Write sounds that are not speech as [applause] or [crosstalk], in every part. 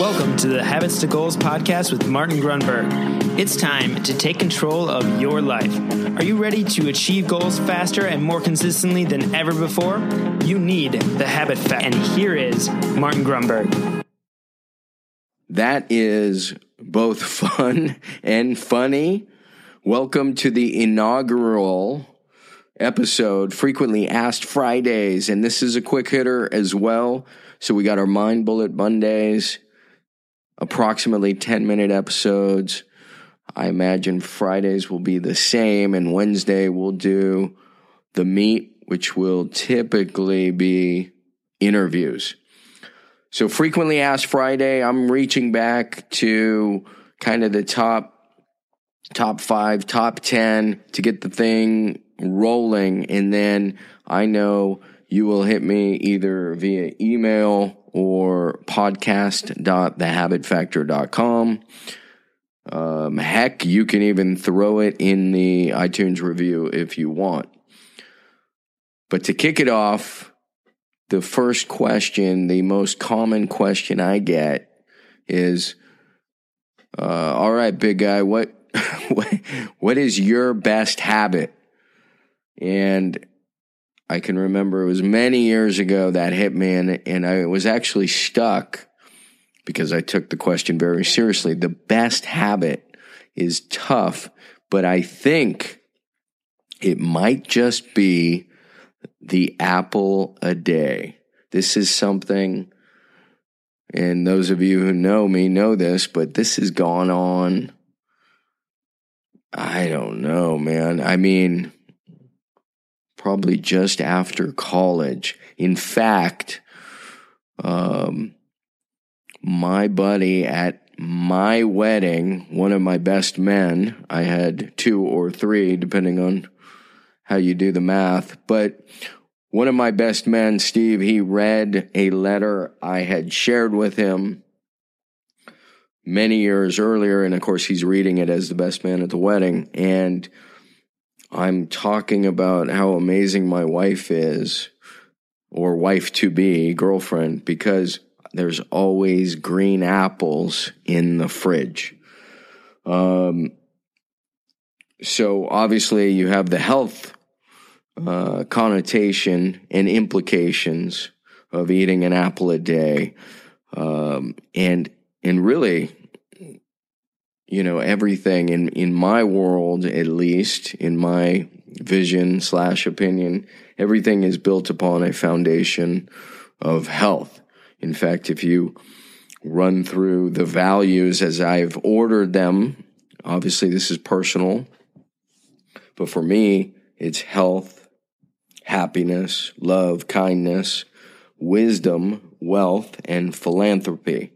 Welcome to the Habits to Goals podcast with Martin Grunberg. It's time to take control of your life. Are you ready to achieve goals faster and more consistently than ever before? You need the habit fact. And here is Martin Grunberg. That is both [laughs] fun and funny. Welcome to the inaugural episode, Frequently Asked Fridays. And this is a quick hitter as well. So we got our Mind Bullet Mondays, approximately 10 minute episodes. I imagine Fridays will be the same, and Wednesday we'll do the meet, which will typically be interviews. So, frequently asked Friday, I'm reaching back to kind of the top top five, top 10 to get the thing rolling. And then I know you will hit me either via email or podcast.thehabitfactor.com. Um, heck, you can even throw it in the iTunes review if you want. But to kick it off, the first question, the most common question I get is, uh, all right, big guy, what, [laughs] what, what is your best habit? And I can remember it was many years ago that hit me, and, and I was actually stuck because I took the question very seriously. The best habit is tough, but I think it might just be the apple a day. This is something, and those of you who know me know this, but this has gone on. I don't know, man. I mean, probably just after college. In fact, um, my buddy at my wedding, one of my best men, I had two or three, depending on how you do the math, but one of my best men, Steve, he read a letter I had shared with him many years earlier. And of course, he's reading it as the best man at the wedding. And I'm talking about how amazing my wife is, or wife to be, girlfriend, because there's always green apples in the fridge. Um, so obviously, you have the health uh, connotation and implications of eating an apple a day, um, and and really, you know, everything in, in my world, at least in my vision slash opinion, everything is built upon a foundation of health. In fact, if you run through the values as I've ordered them, obviously this is personal, but for me, it's health, happiness, love, kindness, wisdom, wealth, and philanthropy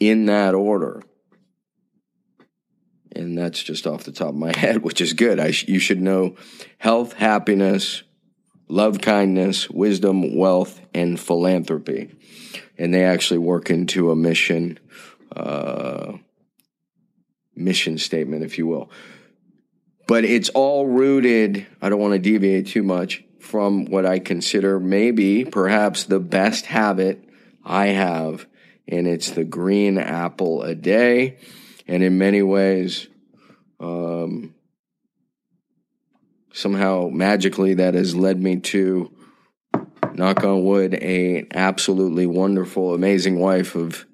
in that order and that's just off the top of my [laughs] head, which is good. I sh- you should know health, happiness, love, kindness, wisdom, wealth, and philanthropy, and they actually work into a mission, uh, mission statement, if you will. But it's all rooted. I don't want to deviate too much from what I consider maybe, perhaps, the best habit I have, and it's the green apple a day and in many ways, um, somehow magically that has led me to knock on wood a absolutely wonderful amazing wife of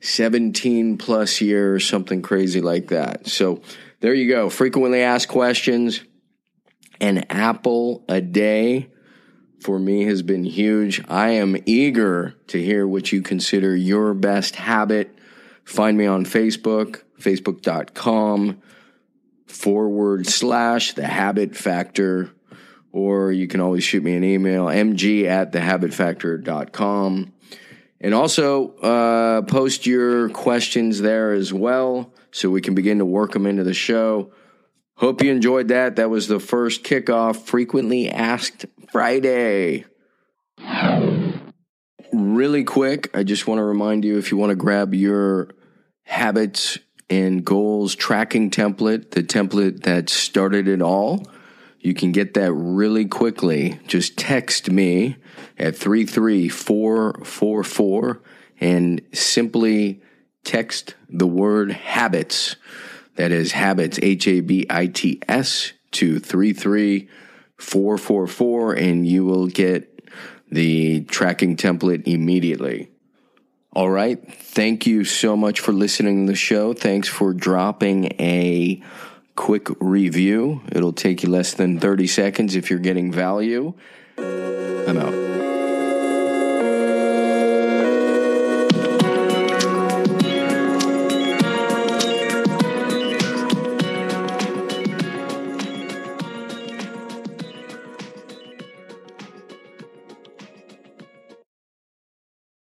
17 plus years something crazy like that. So there you go. Frequently asked questions. An apple a day for me has been huge. I am eager to hear what you consider your best habit Find me on Facebook, facebook.com forward slash the habit factor, or you can always shoot me an email, mg at thehabitfactor.com. And also uh, post your questions there as well so we can begin to work them into the show. Hope you enjoyed that. That was the first kickoff, Frequently Asked Friday. Really quick, I just want to remind you if you want to grab your habits and goals tracking template, the template that started it all. You can get that really quickly. Just text me at 33444 and simply text the word habits. That is habits, H A B I T S, to 33444, and you will get the tracking template immediately. All right. Thank you so much for listening to the show. Thanks for dropping a quick review. It'll take you less than 30 seconds if you're getting value. I'm out.